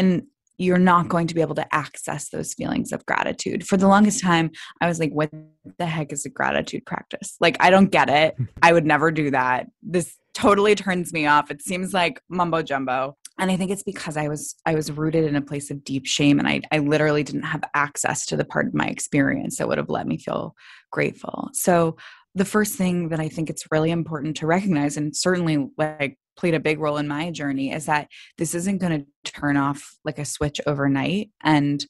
and you're not going to be able to access those feelings of gratitude. For the longest time, I was like, what the heck is a gratitude practice? Like, I don't get it. I would never do that. This totally turns me off. It seems like mumbo jumbo. And I think it's because I was I was rooted in a place of deep shame and I I literally didn't have access to the part of my experience that would have let me feel grateful. So the first thing that I think it's really important to recognize, and certainly like played a big role in my journey, is that this isn't going to turn off like a switch overnight. And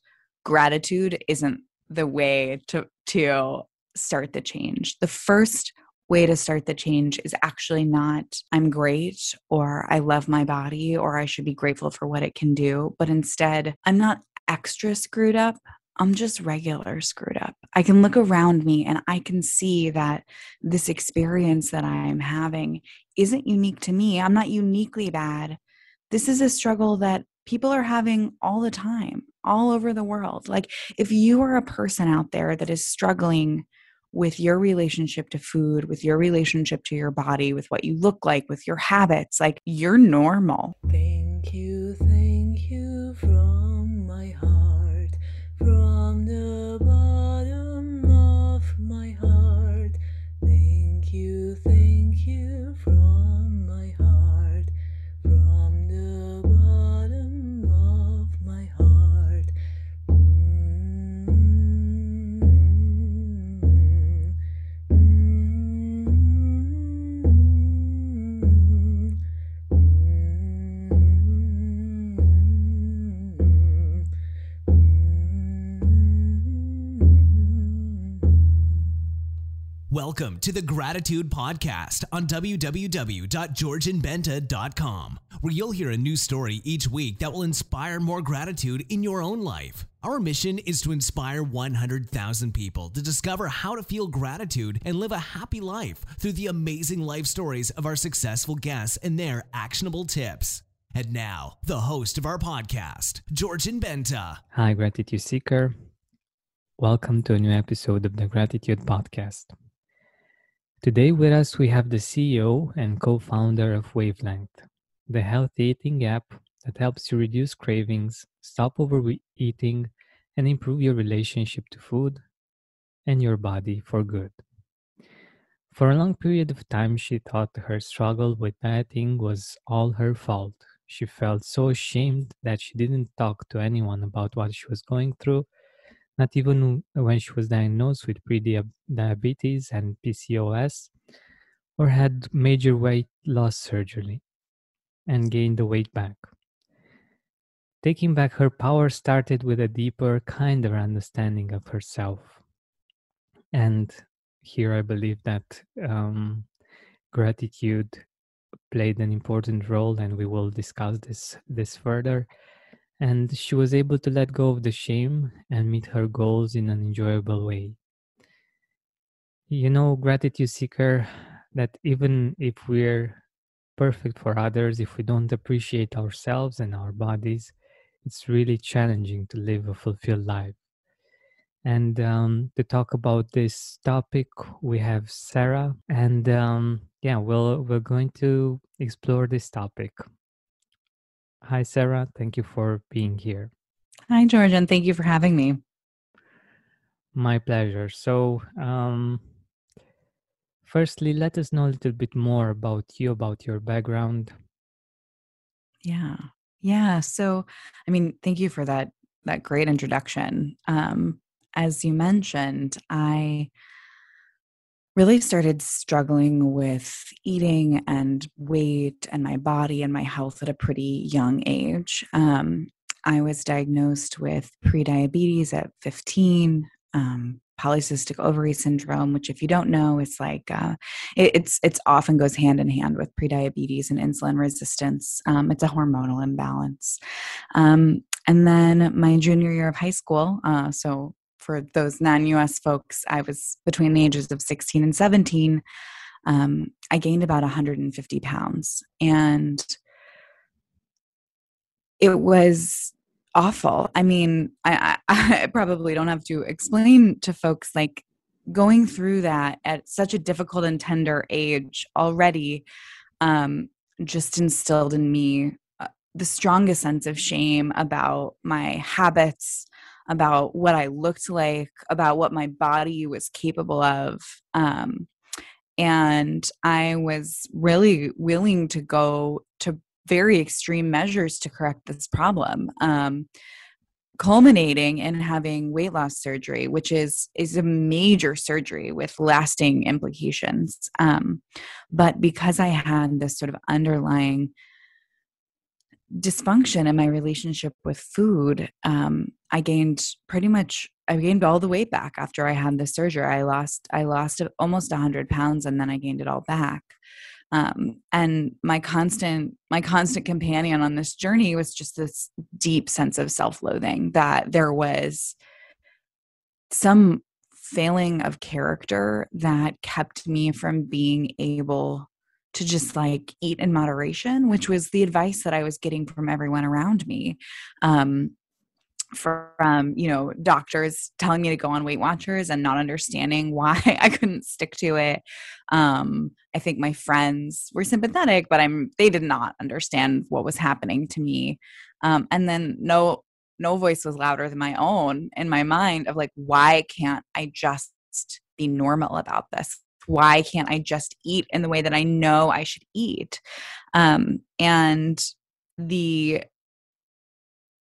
gratitude isn't the way to to start the change. The first way to start the change is actually not I'm great or I love my body or I should be grateful for what it can do, but instead I'm not extra screwed up. I'm just regular screwed up. I can look around me and I can see that this experience that I'm having isn't unique to me. I'm not uniquely bad. This is a struggle that people are having all the time, all over the world. Like, if you are a person out there that is struggling with your relationship to food, with your relationship to your body, with what you look like, with your habits, like, you're normal. Thank you, Welcome to the Gratitude Podcast on www.georgianbenta.com, where you'll hear a new story each week that will inspire more gratitude in your own life. Our mission is to inspire 100,000 people to discover how to feel gratitude and live a happy life through the amazing life stories of our successful guests and their actionable tips. And now, the host of our podcast, Georgian Benta. Hi, Gratitude Seeker. Welcome to a new episode of the Gratitude Podcast. Today with us, we have the CEO and co founder of Wavelength, the healthy eating app that helps you reduce cravings, stop overeating, and improve your relationship to food and your body for good. For a long period of time, she thought her struggle with dieting was all her fault. She felt so ashamed that she didn't talk to anyone about what she was going through not even when she was diagnosed with pre-diabetes and PCOS, or had major weight loss surgery and gained the weight back. Taking back her power started with a deeper, kinder understanding of herself. And here I believe that um, gratitude played an important role, and we will discuss this this further and she was able to let go of the shame and meet her goals in an enjoyable way. You know, gratitude seeker, that even if we're perfect for others, if we don't appreciate ourselves and our bodies, it's really challenging to live a fulfilled life. And um, to talk about this topic, we have Sarah, and um, yeah, we'll, we're going to explore this topic. Hi, Sarah. Thank you for being here. Hi, George, and thank you for having me. My pleasure. So, um, firstly, let us know a little bit more about you, about your background. Yeah, yeah. So, I mean, thank you for that that great introduction. Um, as you mentioned, I really started struggling with eating and weight and my body and my health at a pretty young age. Um, I was diagnosed with prediabetes at 15, um, polycystic ovary syndrome, which, if you don't know, is like uh, it, it's it's often goes hand in hand with prediabetes and insulin resistance. Um, it's a hormonal imbalance. Um, and then my junior year of high school, uh, so for those non-US folks, I was between the ages of 16 and 17. Um, I gained about 150 pounds, and it was awful. I mean, I, I, I probably don't have to explain to folks like going through that at such a difficult and tender age already um, just instilled in me the strongest sense of shame about my habits, about what I looked like, about what my body was capable of. Um, and I was really willing to go to very extreme measures to correct this problem. Um, culminating in having weight loss surgery which is is a major surgery with lasting implications um, but because i had this sort of underlying dysfunction in my relationship with food um, i gained pretty much i gained all the weight back after i had the surgery. I lost i lost almost 100 pounds and then i gained it all back. Um, and my constant my constant companion on this journey was just this deep sense of self-loathing that there was some failing of character that kept me from being able to just like eat in moderation, which was the advice that I was getting from everyone around me. Um, from you know doctors telling me to go on weight watchers and not understanding why i couldn't stick to it um i think my friends were sympathetic but i'm they did not understand what was happening to me um and then no no voice was louder than my own in my mind of like why can't i just be normal about this why can't I just eat in the way that I know I should eat? Um, and the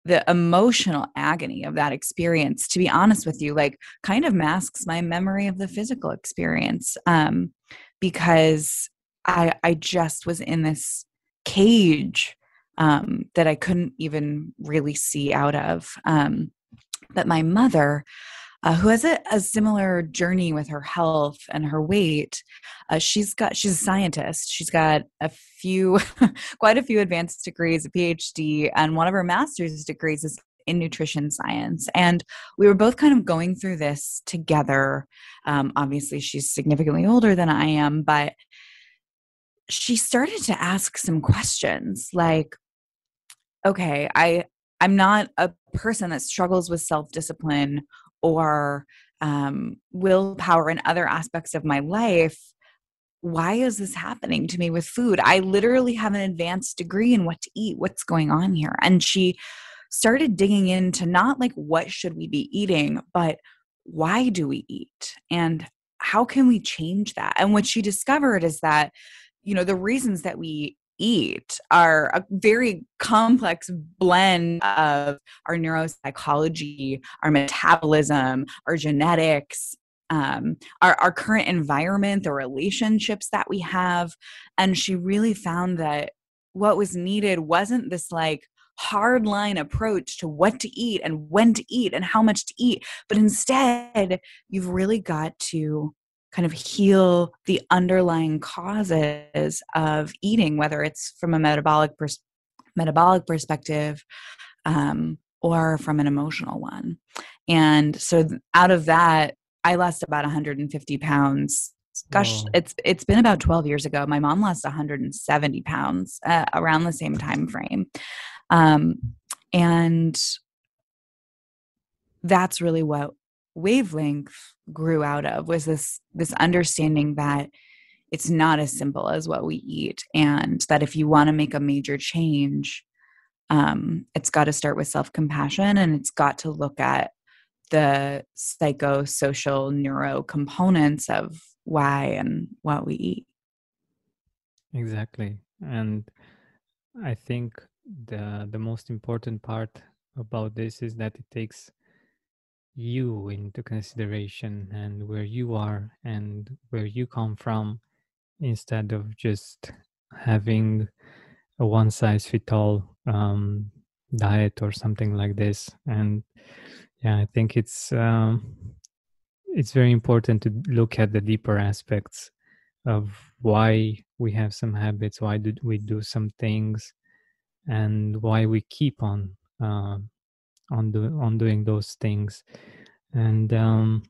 the emotional agony of that experience to be honest with you like kind of masks my memory of the physical experience um, because i i just was in this cage um, that i couldn't even really see out of um, but my mother uh, who has a, a, similar journey with her health and her weight. Uh, she's got she's a scientist. She's got a few, quite a few advanced degrees, a PhD, and one of her master's degrees is in nutrition science. And we were both kind of going through this together. Um, obviously, she's significantly older than I am, but she started to ask some questions like, okay, I I'm not a person that struggles with self discipline or um, willpower in other aspects of my life why is this happening to me with food? I literally have an advanced degree in what to eat what's going on here. And she started digging into not like what should we be eating but why do we eat? And how can we change that? And what she discovered is that you know the reasons that we eat are a very complex blend of our neuropsychology, our metabolism, our genetics, um, our, our current environment, the relationships that we have. And she really found that what was needed wasn't this like hard line approach to what to eat and when to eat and how much to eat, but instead, you've really got to kind of heal the underlying causes of eating, whether it's from a metabolic pers- metabolic perspective um, or from an emotional one. And so, out of that, I lost about 150 pounds. Gosh, Whoa. it's it's been about 12 years ago. My mom lost 170 pounds uh, around the same time frame, um, and that's really what wavelength grew out of was this this understanding that it's not as simple as what we eat and that if you want to make a major change um, it's got to start with self-compassion and it's got to look at the psychosocial neuro components of why and what we eat. Exactly and i think the the most important part about this is that it takes you into consideration and where you are and where you come from instead of just having a one size fit all um, diet or something like this. And yeah i think it's um, it's very important to look at the deeper aspects of why we have some habits why do we do some things and why we keep on uh, on on doing those things. And um,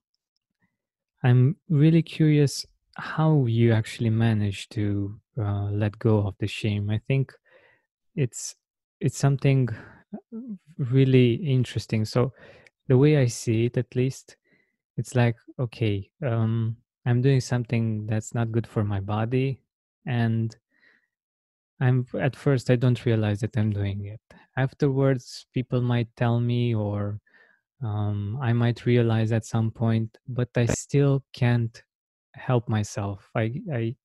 i'm really curious how you actually manage to uh, let go of the shame. I think it's it's something really interesting. So the way i see it at least it's like okay um, i'm doing something that's not good for my body and I'm at first I don't realize that I'm doing it. Afterwards, people might tell me, or um, I might realize at some point, but I still can't help myself. I, I,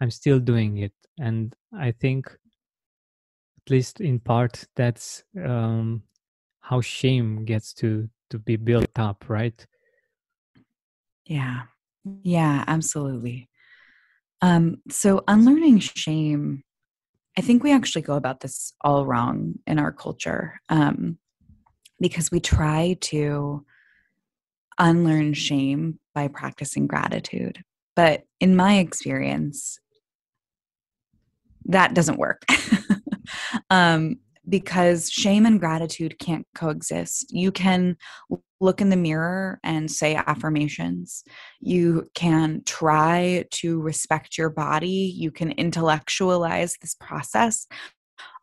I'm still doing it, and I think, at least in part, that's um, how shame gets to to be built up, right? Yeah. Yeah, absolutely. Um, so unlearning shame, I think we actually go about this all wrong in our culture um, because we try to unlearn shame by practicing gratitude. But in my experience, that doesn't work. um, because shame and gratitude can't coexist. You can look in the mirror and say affirmations. You can try to respect your body. You can intellectualize this process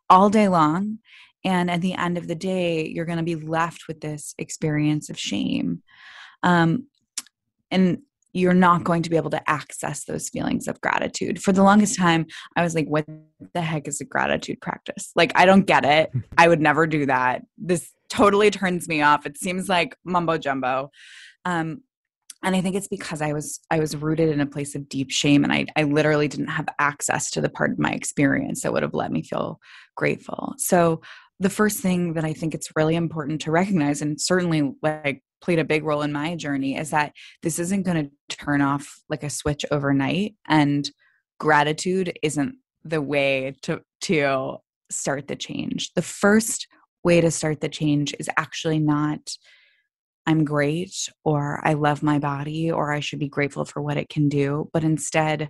all day long. And at the end of the day, you're going to be left with this experience of shame. Um, and you're not going to be able to access those feelings of gratitude. For the longest time, I was like, what the heck is a gratitude practice? Like, I don't get it. I would never do that. This totally turns me off. It seems like mumbo jumbo. Um, and I think it's because I was I was rooted in a place of deep shame and I, I literally didn't have access to the part of my experience that would have let me feel grateful. So the first thing that I think it's really important to recognize and certainly like played a big role in my journey is that this isn't going to turn off like a switch overnight and gratitude isn't the way to to start the change. The first way to start the change is actually not i'm great or i love my body or i should be grateful for what it can do but instead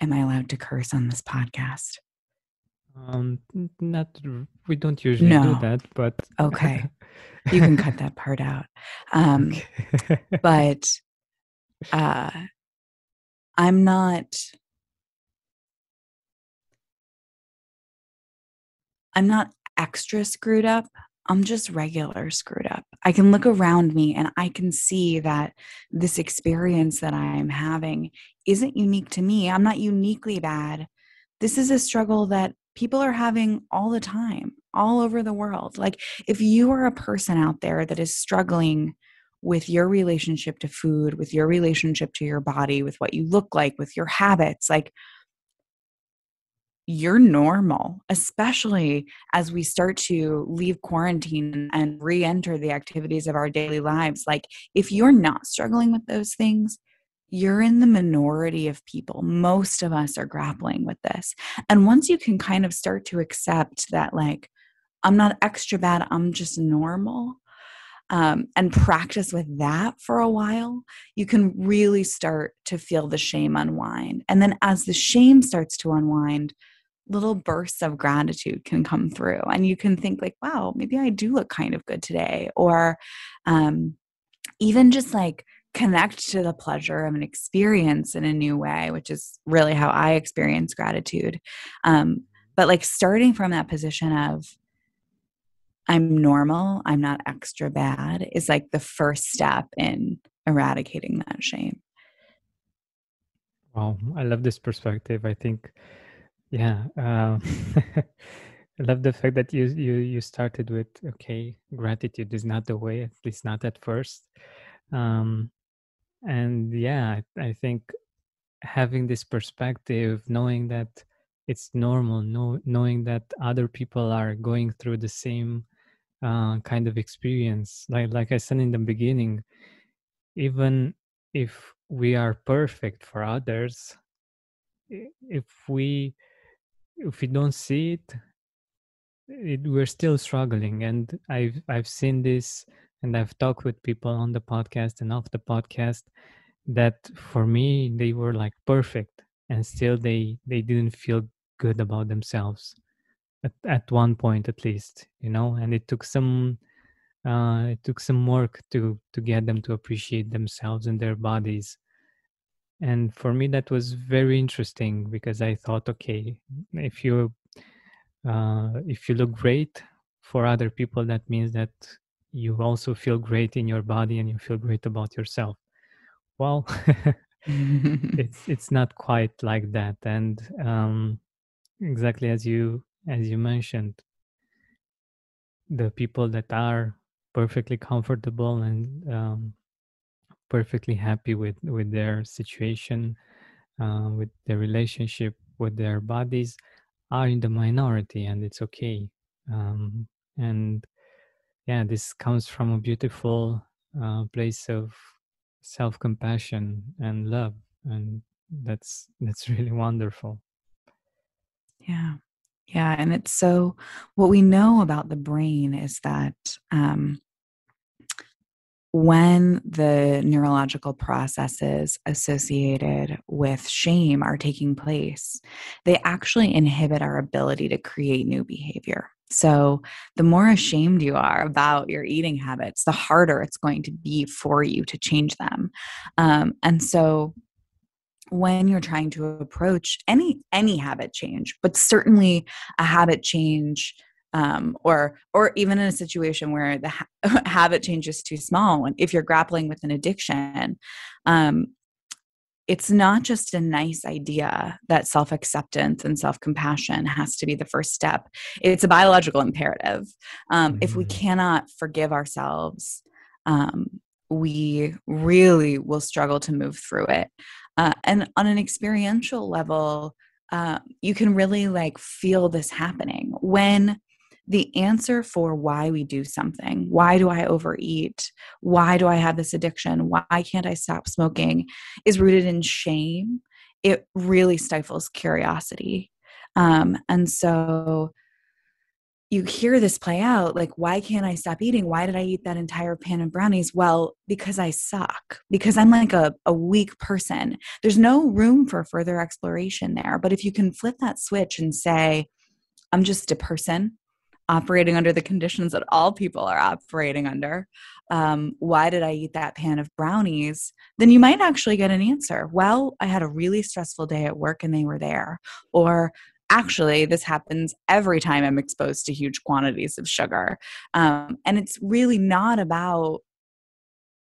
am i allowed to curse on this podcast um, not we don't usually No. do that, but Okay. you can cut that part out. Um but uh i'm not i'm not extra screwed up. I'm just regular screwed up. I can look around me and i can see that this experience that i'm having isn't unique to me. I'm not uniquely bad. This is a struggle that people are having all the time all over the world like if you are a person out there that is struggling with your relationship to food, with your relationship to your body, with what you look like, with your habits, like you're normal, especially as we start to leave quarantine and re enter the activities of our daily lives. Like, if you're not struggling with those things, you're in the minority of people. Most of us are grappling with this. And once you can kind of start to accept that, like, I'm not extra bad, I'm just normal, um, and practice with that for a while, you can really start to feel the shame unwind. And then as the shame starts to unwind, little bursts of gratitude can come through. And you can think, like, wow, maybe I do look kind of good today. Or um, even just like connect to the pleasure of an experience in a new way, which is really how I experience gratitude. Um, but like starting from that position of, I'm normal, I'm not extra bad, is like the first step in eradicating that shame. Wow, I love this perspective. I think, yeah, uh, I love the fact that you you you started with okay, gratitude is not the way, at least not at first, um, and yeah, I, I think having this perspective, knowing that it's normal, know, knowing that other people are going through the same uh, kind of experience, like like I said in the beginning, even if we are perfect for others if we if we don't see it, it we're still struggling. And i've i've seen this and i've talked with people on the podcast and off the podcast that for me they were like perfect and still they they didn't feel good about themselves at, at one point at least you know and it took some uh, it took some work to to get them to appreciate themselves and their bodies. And for me that was very interesting because i thought okay if you uh, if you look great for other people that means that you also feel great in your body and you feel great about yourself. Well it's it's not quite like that. And um exactly as you as you mentioned the people that are perfectly comfortable and um, perfectly happy with with their situation uh, with their relationship with their bodies are in the minority and it's okay. Um, and yeah this comes from a beautiful uh, place of self-compassion and love and that's that's really wonderful Yeah. Yeah. And it's so, what we know about the brain is that um, when the neurological processes associated with shame are taking place, they actually inhibit our ability to create new behavior. So, the more ashamed you are about your eating habits, the harder it's going to be for you to change them. Um, and so, when you're trying to approach any any habit change but certainly a habit change um, or or even in a situation where the ha- habit change is too small if you're grappling with an addiction um, it's not just a nice idea that self-acceptance and self-compassion has to be the first step it's a biological imperative um, mm-hmm. if we mm-hmm. cannot forgive ourselves um, we really will struggle to move through it uh, and on an experiential level uh, you can really like feel this happening when the answer for why we do something. Why do i overeat? Why do i have this addiction? Why can't i stop smoking? is rooted in shame. It really stifles curiosity. Um, and so you hear this play out like why can't i stop eating? Why did i eat that entire pan of brownies? Well because i suck. Because i'm like a, a weak person. There's no room for further exploration there. But if you can flip that switch and say i'm just a person operating under the conditions that all people are operating under um, why did i eat that pan of brownies? Then you might actually get an answer. Well i had a really stressful day at work and they were there. Or actually this happens every time i'm exposed to huge quantities of sugar. Um, and it's really not about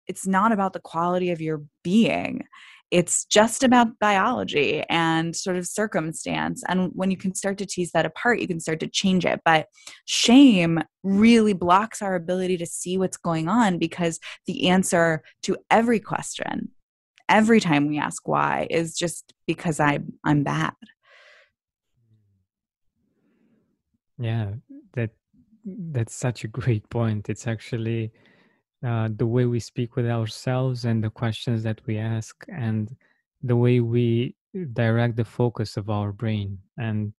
it's not about the quality of your being it's just about biology and sort of circumstance and when you can start to tease that apart you can start to change it but shame really blocks our ability to see what's going on because the answer to every question every time we ask why is just because I, i'm bad Yeah, that that's such a great point. It's actually uh, the way we speak with ourselves and the questions that we ask and the way we direct the focus of our brain. And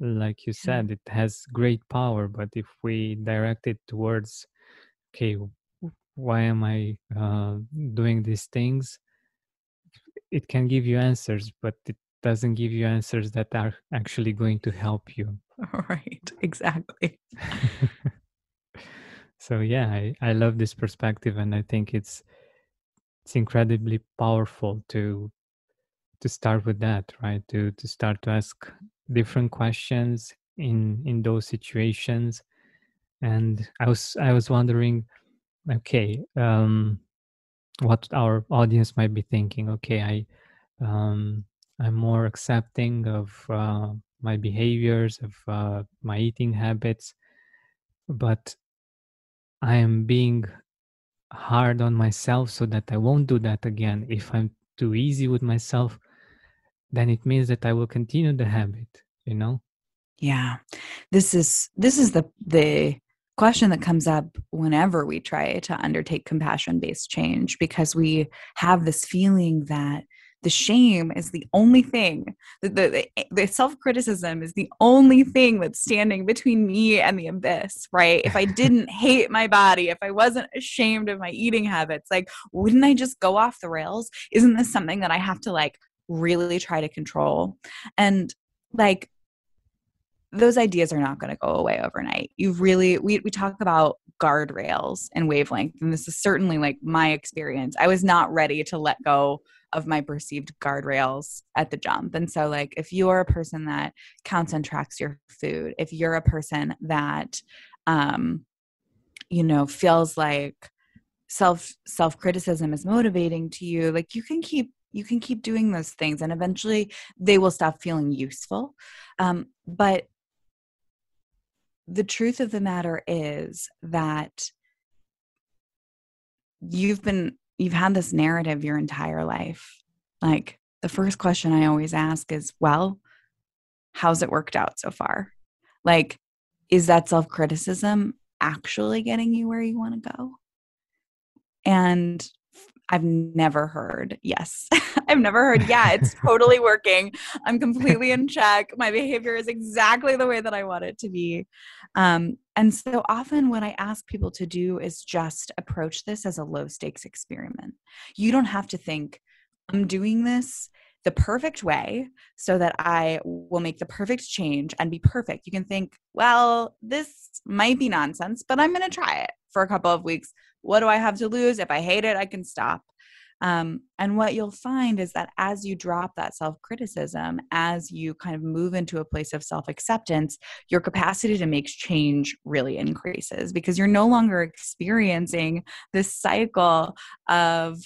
like you said, it has great power, but if we direct it towards, okay, why am I uh, doing these things? It can give you answers, but it doesn't give you answers that are actually going to help you. Right, exactly. so yeah, I, I love this perspective and I think it's it's incredibly powerful to to start with that, right? To to start to ask different questions in in those situations. And I was I was wondering, okay, um what our audience might be thinking. Okay, I um I'm more accepting of uh, my behaviors, of uh, my eating habits, but I am being hard on myself so that I won't do that again. If I'm too easy with myself, then it means that I will continue the habit, you know? Yeah. This is this is the the question that comes up whenever we try to undertake compassion based change because we have this feeling that the shame is the only thing the, the, eh, the self-criticism is the only thing that's standing between me and the abyss right if i didn't hate my body if i wasn't ashamed of my eating habits like wouldn't i just go off the rails isn't this something that i have to like really try to control and like those ideas are not going to go away overnight. You've really, we, we talk about guardrails and wavelength, and this is certainly like my experience. I was not ready to let go of my perceived guardrails at the jump. And so, like, if you're a person that counts and tracks your food, if you're a person that, um, you know, feels like self self criticism is motivating to you, like you can keep you can keep doing those things and eventually they will stop feeling useful um, but the truth of the matter is that you've been you've had this narrative your entire life like the first question i always ask is well how's it worked out so far like is that self-criticism actually getting you where you want to go and I've never heard yes. I've never heard, yeah, it's totally working. I'm completely in check. My behavior is exactly the way that I want it to be. Um, and so often, what I ask people to do is just approach this as a low stakes experiment. You don't have to think, I'm doing this the perfect way so that I will make the perfect change and be perfect. You can think, well, this might be nonsense, but I'm going to try it for a couple of weeks what do I have to lose? If I hate it, I can stop. Um, and what you'll find is that as you drop that self criticism, as you kind of move into a place of self acceptance, your capacity to make change really increases because you're no longer experiencing this cycle of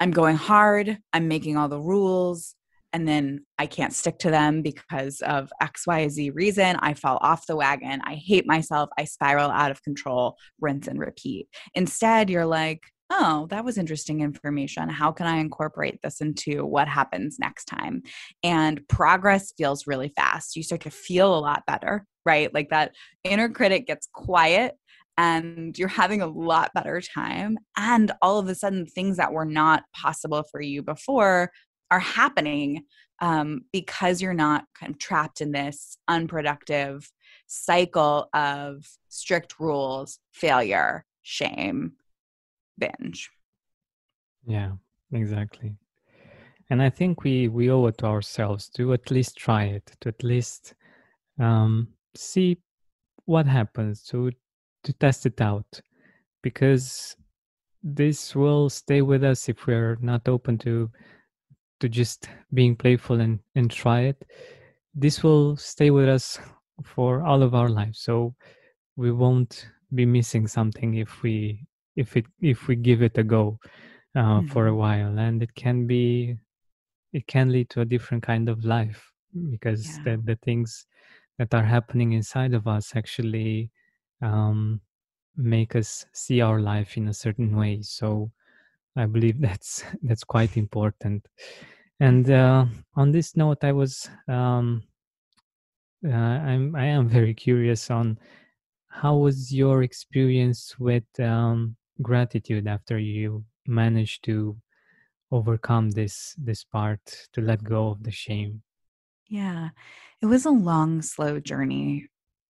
I'm going hard, I'm making all the rules, and then I can't stick to them because of X, Y, Z reason. I fall off the wagon. I hate myself. I spiral out of control, rinse and repeat. Instead, you're like, oh, that was interesting information. How can I incorporate this into what happens next time? And progress feels really fast. You start to feel a lot better, right? Like that inner critic gets quiet and you're having a lot better time. And all of a sudden, things that were not possible for you before are happening um, because you're not kind of trapped in this unproductive cycle of strict rules, failure, shame, binge. Yeah, exactly. And I think we we owe it to ourselves to at least try it, to at least um, see what happens, to to test it out, because this will stay with us if we're not open to to just being playful and and try it this will stay with us for all of our lives so we won't be missing something if we if it if we give it a go uh, mm-hmm. for a mm-hmm. while and it can be it can lead to a different kind of life because yeah. the, the things that are happening inside of us actually um, make us see our life in a certain way so I believe that's that's quite important. And uh, on this note, I was um, uh, I'm I am very curious on how was your experience with um, gratitude after you managed to overcome this this part to let go of the shame. Yeah, it was a long, slow journey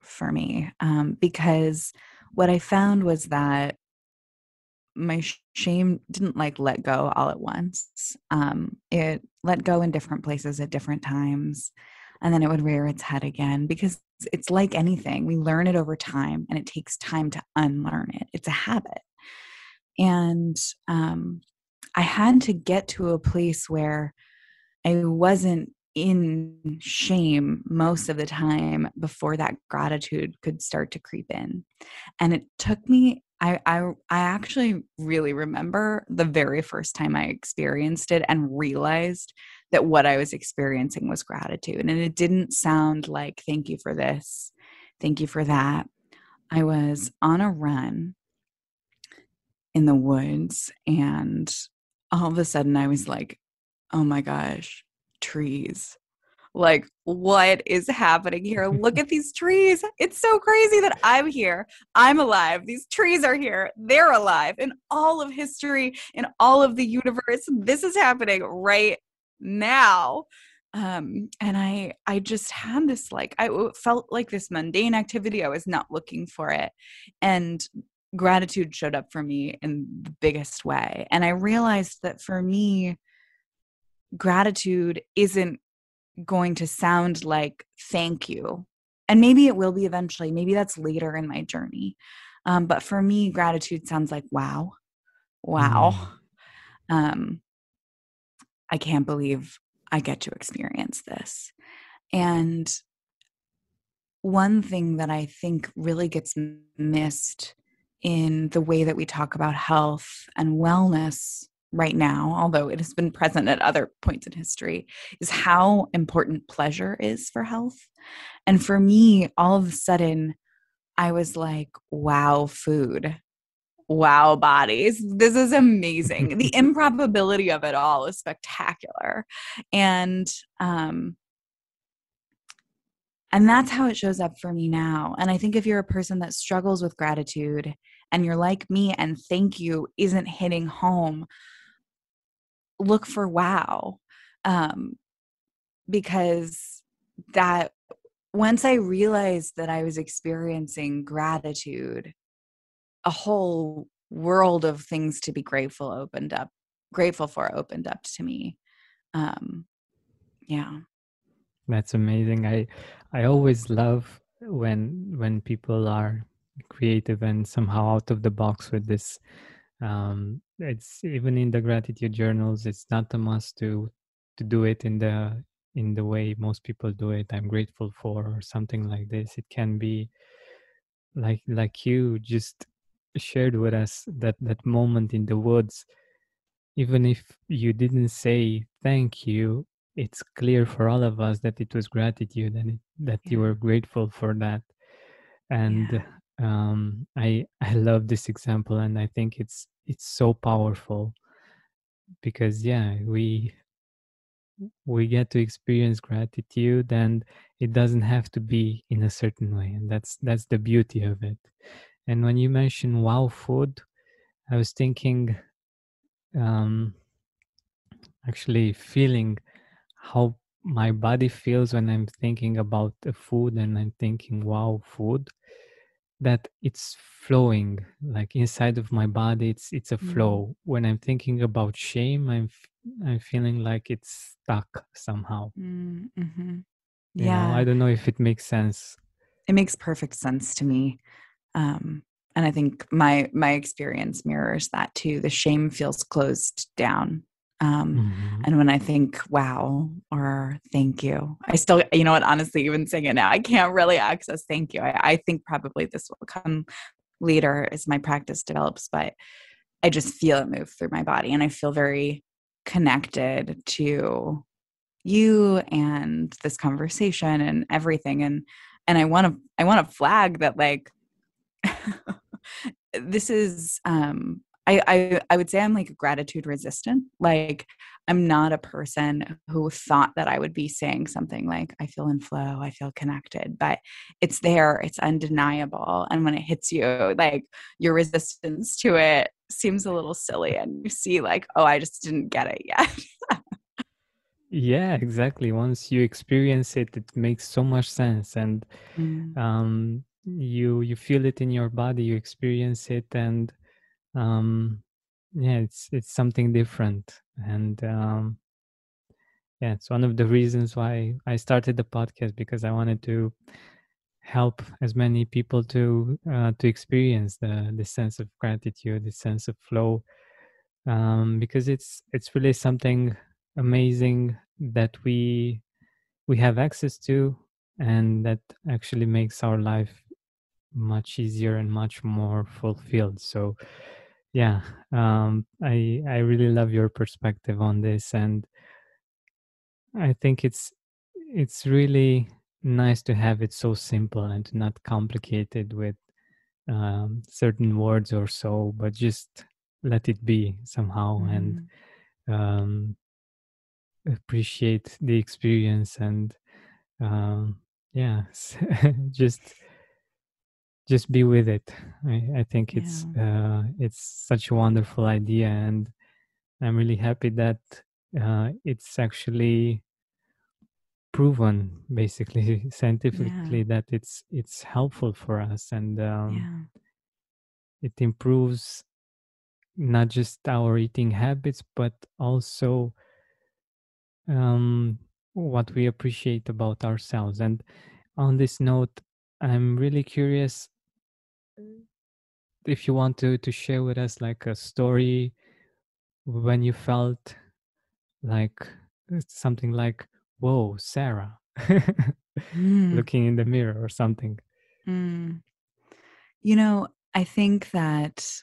for me um, because what I found was that my shame didn't like let go all at once. Um, it let go in different places at different times. And then it would rear its head again because it's like anything. We learn it over time and it takes time to unlearn it. It's a habit. And um, I had to get to a place where I wasn't in shame most of the time before that gratitude could start to creep in. And it took me I, I I actually really remember the very first time I experienced it and realized that what I was experiencing was gratitude. And it didn't sound like thank you for this, thank you for that. I was on a run in the woods and all of a sudden I was like, oh my gosh, trees. Like what is happening here? Look at these trees. It's so crazy that i'm here. I'm alive. These trees are here. They're alive in all of history in all of the universe. This is happening right now. Um and i i just had this like i felt like this mundane activity. I was not looking for it. And gratitude showed up for me in the biggest way and i realized that for me gratitude isn't going to sound like thank you. And maybe it will be eventually. Maybe that's later in my journey. Um, but for me, gratitude sounds like wow, wow. Mm. Um, I can't believe I get to experience this. And one thing that I think really gets missed in the way that we talk about health and wellness right now, although it has been present at other points in history, is how important pleasure is for health. And for me, all of a sudden, I was like, wow, food. Wow, bodies. This is amazing. the improbability of it all is spectacular. And um and that's how it shows up for me now. And I think if you're a person that struggles with gratitude and you're like me and thank you isn't hitting home, look for wow. Um, because that once I realized that I was experiencing gratitude, a whole world of things to be grateful opened up, grateful for opened up to me. Um, yeah. That's amazing. I I always love when when people are creative and somehow out of the box with this. Um, it's even in the gratitude journals. It's not a must to to do it in the in the way most people do it. I'm grateful for or something like this. It can be like like you just shared with us that that moment in the woods. Even if you didn't say thank you, it's clear for all of us that it was gratitude and it, that yeah. you were grateful for that and yeah. Um, i i love this example and i think it's it's so powerful because yeah we we get to experience gratitude and it doesn't have to be in a certain way and that's that's the beauty of it. And when you mention wow food i was thinking um actually feeling how my body feels when I'm thinking about the food and I'm thinking, wow, food, that it's flowing like inside of my body. It's it's a mm-hmm. flow. When I'm thinking about shame, I'm I'm feeling like it's stuck somehow. Mm-hmm. Yeah, know, I don't know if it makes sense. It makes perfect sense to me. Um, and I think my my experience mirrors that too. The shame feels closed down um, mm-hmm. And when I think, wow, or thank you, I still, you know what, honestly, even saying it now, I can't really access thank you. I, I think probably this will come later as my practice develops, but I just feel it move through my body and I feel very connected to you and this conversation and everything. And, and I want to, I want to flag that like, this is um I, I I would say I'm like gratitude resistant. Like I'm not a person who thought that I would be saying something like I feel in flow, I feel connected, but it's there, it's undeniable. And when it hits you, like your resistance to it seems a little silly and you see like, oh, I just didn't get it yet. yeah, exactly. Once you experience it, it makes so much sense and mm. um you you feel it in your body, you experience it and um yeah it's it's something different and um yeah it's one of the reasons why i started the podcast because i wanted to help as many people to uh, to experience the the sense of gratitude the sense of flow um because it's it's really something amazing that we we have access to and that actually makes our life much easier and much more fulfilled. So yeah um, i i really love your perspective on this and i think it's it's really nice to have it so simple and not complicated with um, certain words or so but just let it be somehow mm. and um, appreciate the experience and um, yeah just just be with it i, I think it's yeah. uh, it's such a wonderful idea and i'm really happy that uh, it's actually proven basically scientifically yeah. that it's it's helpful for us and um, yeah. it improves not just our eating habits but also um, what we appreciate about ourselves and on this note i'm really curious if you want to to share with us like a story when you felt like something like whoa sarah mm. looking in the mirror or something mm. you know i think that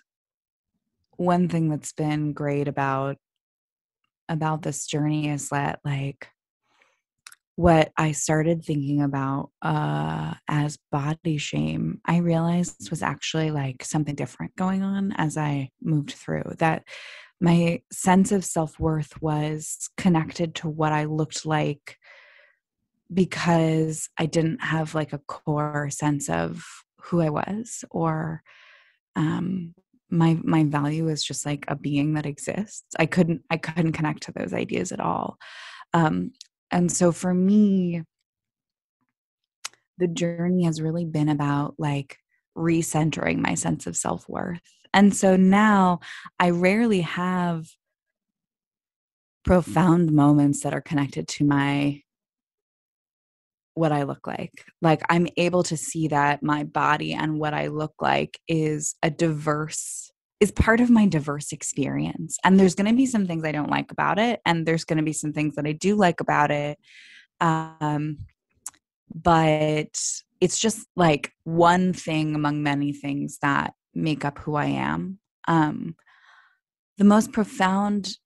one thing that's been great about about this journey is that like what I started thinking about uh, as body shame, I realized was actually like something different going on as I moved through. That my sense of self worth was connected to what I looked like because I didn't have like a core sense of who I was or um, my my value is just like a being that exists. I couldn't I couldn't connect to those ideas at all. Um, and so for me, the journey has really been about like recentering my sense of self worth. And so now I rarely have profound moments that are connected to my what I look like. Like I'm able to see that my body and what I look like is a diverse is part of my diverse experience. And there's going to be some things I don't like about it, and there's going to be some things that I do like about it. Um, but it's just like one thing among many things that make up who I am. Um, the most profound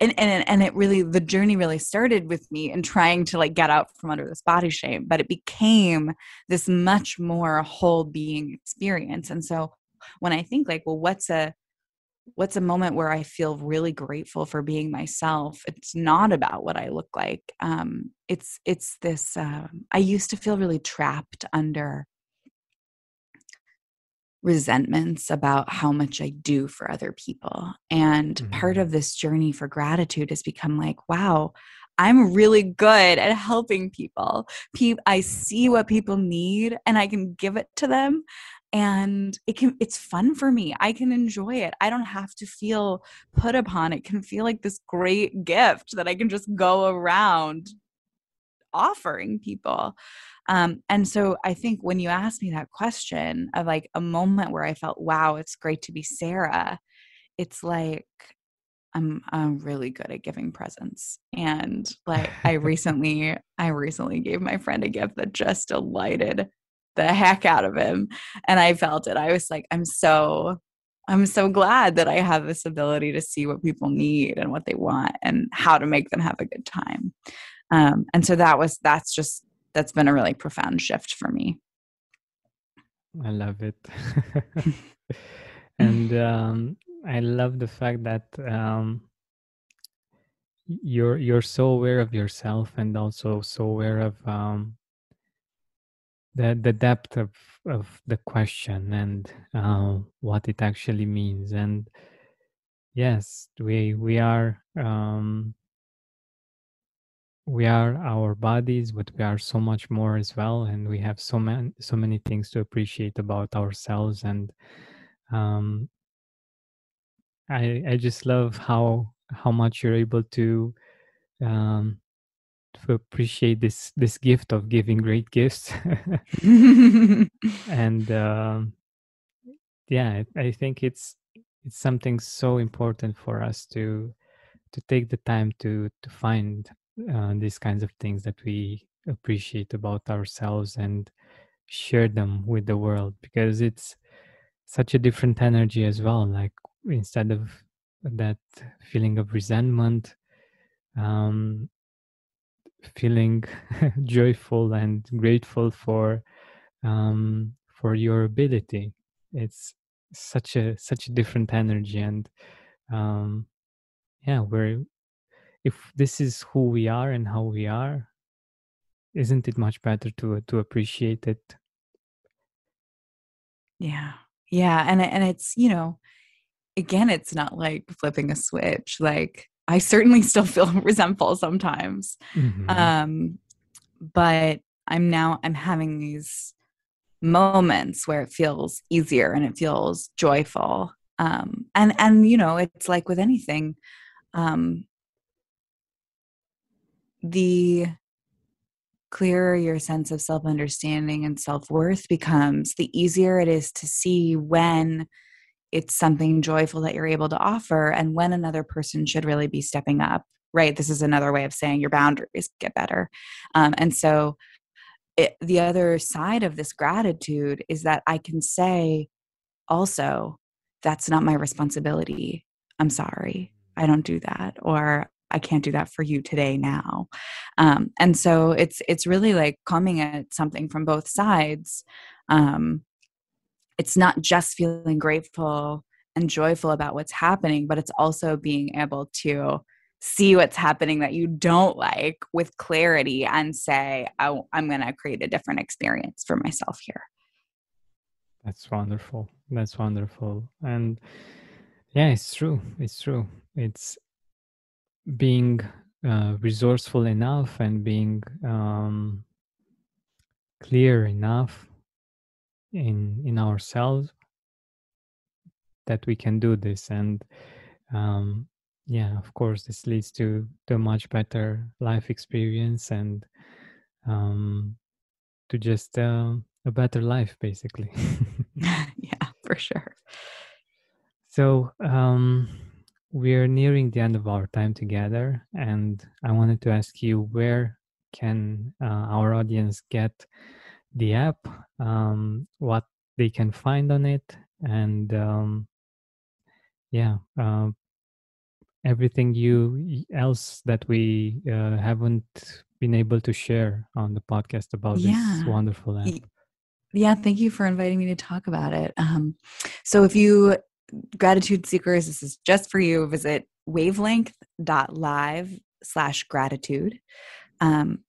and, and and it really the journey really started with me in trying to like get out from under this body shame but it became this much more whole being experience and so when I think like, well, what's a what's a moment where I feel really grateful for being myself? It's not about what I look like. Um, it's it's this. Uh, I used to feel really trapped under resentments about how much I do for other people. And mm-hmm. part of this journey for gratitude has become like, wow, I'm really good at helping people. I see what people need and I can give it to them and it can it's fun for me. I can enjoy it. I don't have to feel put upon. It can feel like this great gift that i can just go around offering people. Um, and so i think when you ask me that question of like a moment where i felt wow it's great to be sarah it's like I'm I'm really good at giving presents. And like I recently I recently gave my friend a gift that just delighted the heck out of him and i felt it. I was like i'm so i'm so glad that i have this ability to see what people need and what they want and how to make them have a good time. Um, and so that was that's just that's been a really profound shift for me. I love it. And um, i love the fact that um, you're you're so aware of yourself and also so aware of um, the the depth of of the question and uh, what it actually means. And yes we we are um, we are our bodies but we are so much more as well. And we have so many so many things to appreciate about ourselves. And um, i i just love how how much you're able to um, to appreciate this this gift of giving great gifts. And um, yeah i think it's it's something so important for us to to take the time to to find uh, these kinds of things that we appreciate about ourselves and share them with the world because it's such a different energy as well like instead of that feeling of resentment um, feeling joyful and grateful for um, for your ability. It's such a such a different energy, and um, yeah, we're if this is who we are and how we are, isn't it much better to to appreciate it? Yeah, yeah, and and it's you know, again, it's not like flipping a switch, like I certainly still feel resentful sometimes. Mm-hmm. Um, but I'm now I'm having these moments where it feels easier and it feels joyful. Um, and and you know, it's like with anything, um, the clearer your sense of self understanding and self worth becomes, the easier it is to see when it's something joyful that you're able to offer and when another person should really be stepping up right this is another way of saying your boundaries get better um, and so it, the other side of this gratitude is that i can say also that's not my responsibility. I'm sorry. I don't do that. Or I can't do that for you today now. Um, and so it's it's really like coming at something from both sides. Um, it's not just feeling grateful and joyful about what's happening, but it's also being able to see what's happening that you don't like with clarity and say, oh, I'm going to create a different experience for myself here. That's wonderful. That's wonderful. And yeah, it's true. It's true. It's being uh, resourceful enough and being um, clear enough in in ourselves that we can do this. And um, yeah of course this leads to to a much better life experience and um, to just uh, a better life basically. Yeah for sure. So um, we're nearing the end of our time together and i wanted to ask you where can uh, our audience get the app um, what they can find on it and um, yeah uh, everything you else that we uh, haven't been able to share on the podcast about Yeah. this wonderful app. Yeah, thank you for inviting me to talk about it. Um, so, if you gratitude seekers, this is just for you. Visit wavelength.live slash gratitude. Um,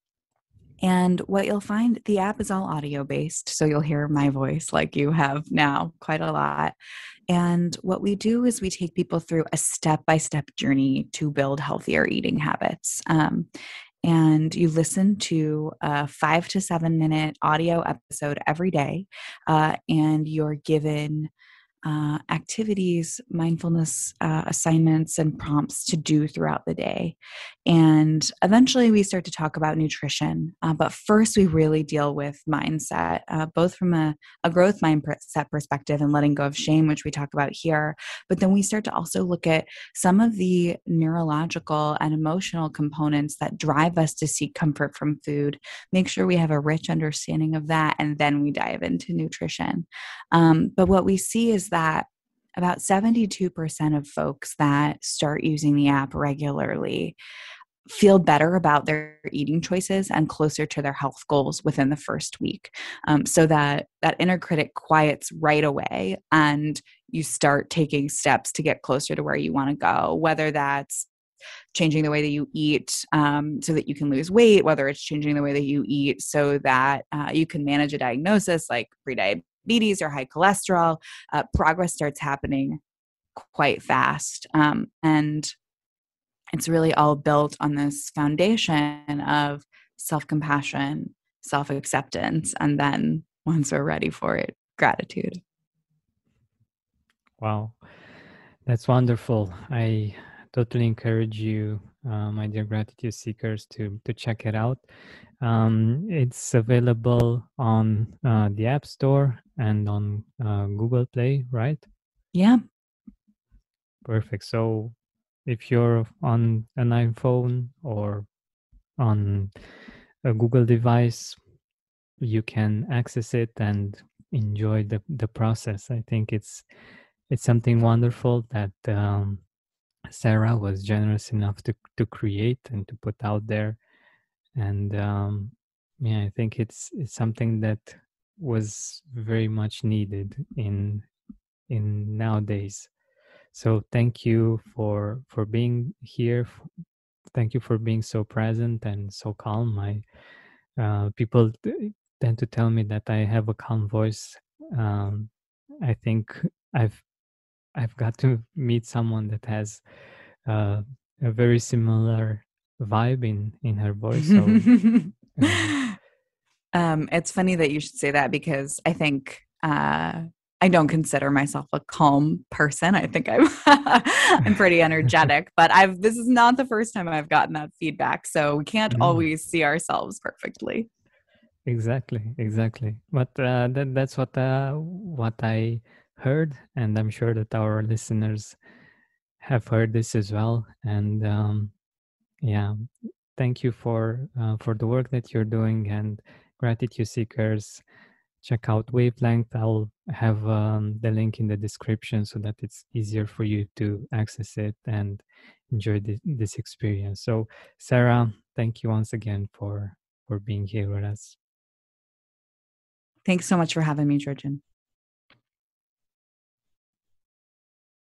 and what you'll find, the app is all audio based. So you'll hear my voice like you have now quite a lot. And what we do is we take people through a step by step journey to build healthier eating habits. Um, and you listen to a five to seven minute audio episode every day, uh, and you're given uh, activities, mindfulness uh, assignments, and prompts to do throughout the day. And eventually we start to talk about nutrition. Uh, but first, we really deal with mindset, uh, both from a, a growth mindset perspective and letting go of shame, which we talk about here. But then we start to also look at some of the neurological and emotional components that drive us to seek comfort from food, make sure we have a rich understanding of that, and then we dive into nutrition. Um, but what we see is that about 72% of folks that start using the app regularly feel better about their eating choices and closer to their health goals within the first week. Um, so that that inner critic quiets right away and you start taking steps to get closer to where you want to go whether that's changing the way that you eat um, so that you can lose weight whether it's changing the way that you eat so that uh, you can manage a diagnosis like prediabetes or high cholesterol uh, progress starts happening quite fast um, and it's really all built on this foundation of self compassion, self acceptance, and then once we're ready for it, gratitude. Wow, that's wonderful. I totally encourage you, uh, my dear gratitude seekers, to to check it out. Um, it's available on uh, the App Store and on uh, Google Play, right? Yeah. Perfect. So if you're on an iPhone or on a Google device, you can access it and enjoy the, the process. I think it's it's something wonderful that um, Sarah was generous enough to to create and to put out there, and um, yeah, I think it's it's something that was very much needed in in nowadays. So thank you for for being here. Thank you for being so present and so calm. I uh, people t- tend to tell me that i have a calm voice. Um, i think i've i've got to meet someone that has uh, a very similar vibe in in her voice so um, it's funny that you should say that because I think uh, I don't consider myself a calm person. I think I'm I'm pretty energetic, but I've this is not the first time I've gotten that feedback. So we can't Mm. always see ourselves perfectly. Exactly, exactly. But uh, that that's what uh, what I heard, and I'm sure that our listeners have heard this as well. And um, yeah, thank you for uh, for the work that you're doing, and gratitude seekers. check out Wavelength. I'll have um, the link in the description so that it's easier for you to access it and enjoy this, experience. So, Sarah, thank you once again for for being here with us. Thanks so much for having me, Georgian.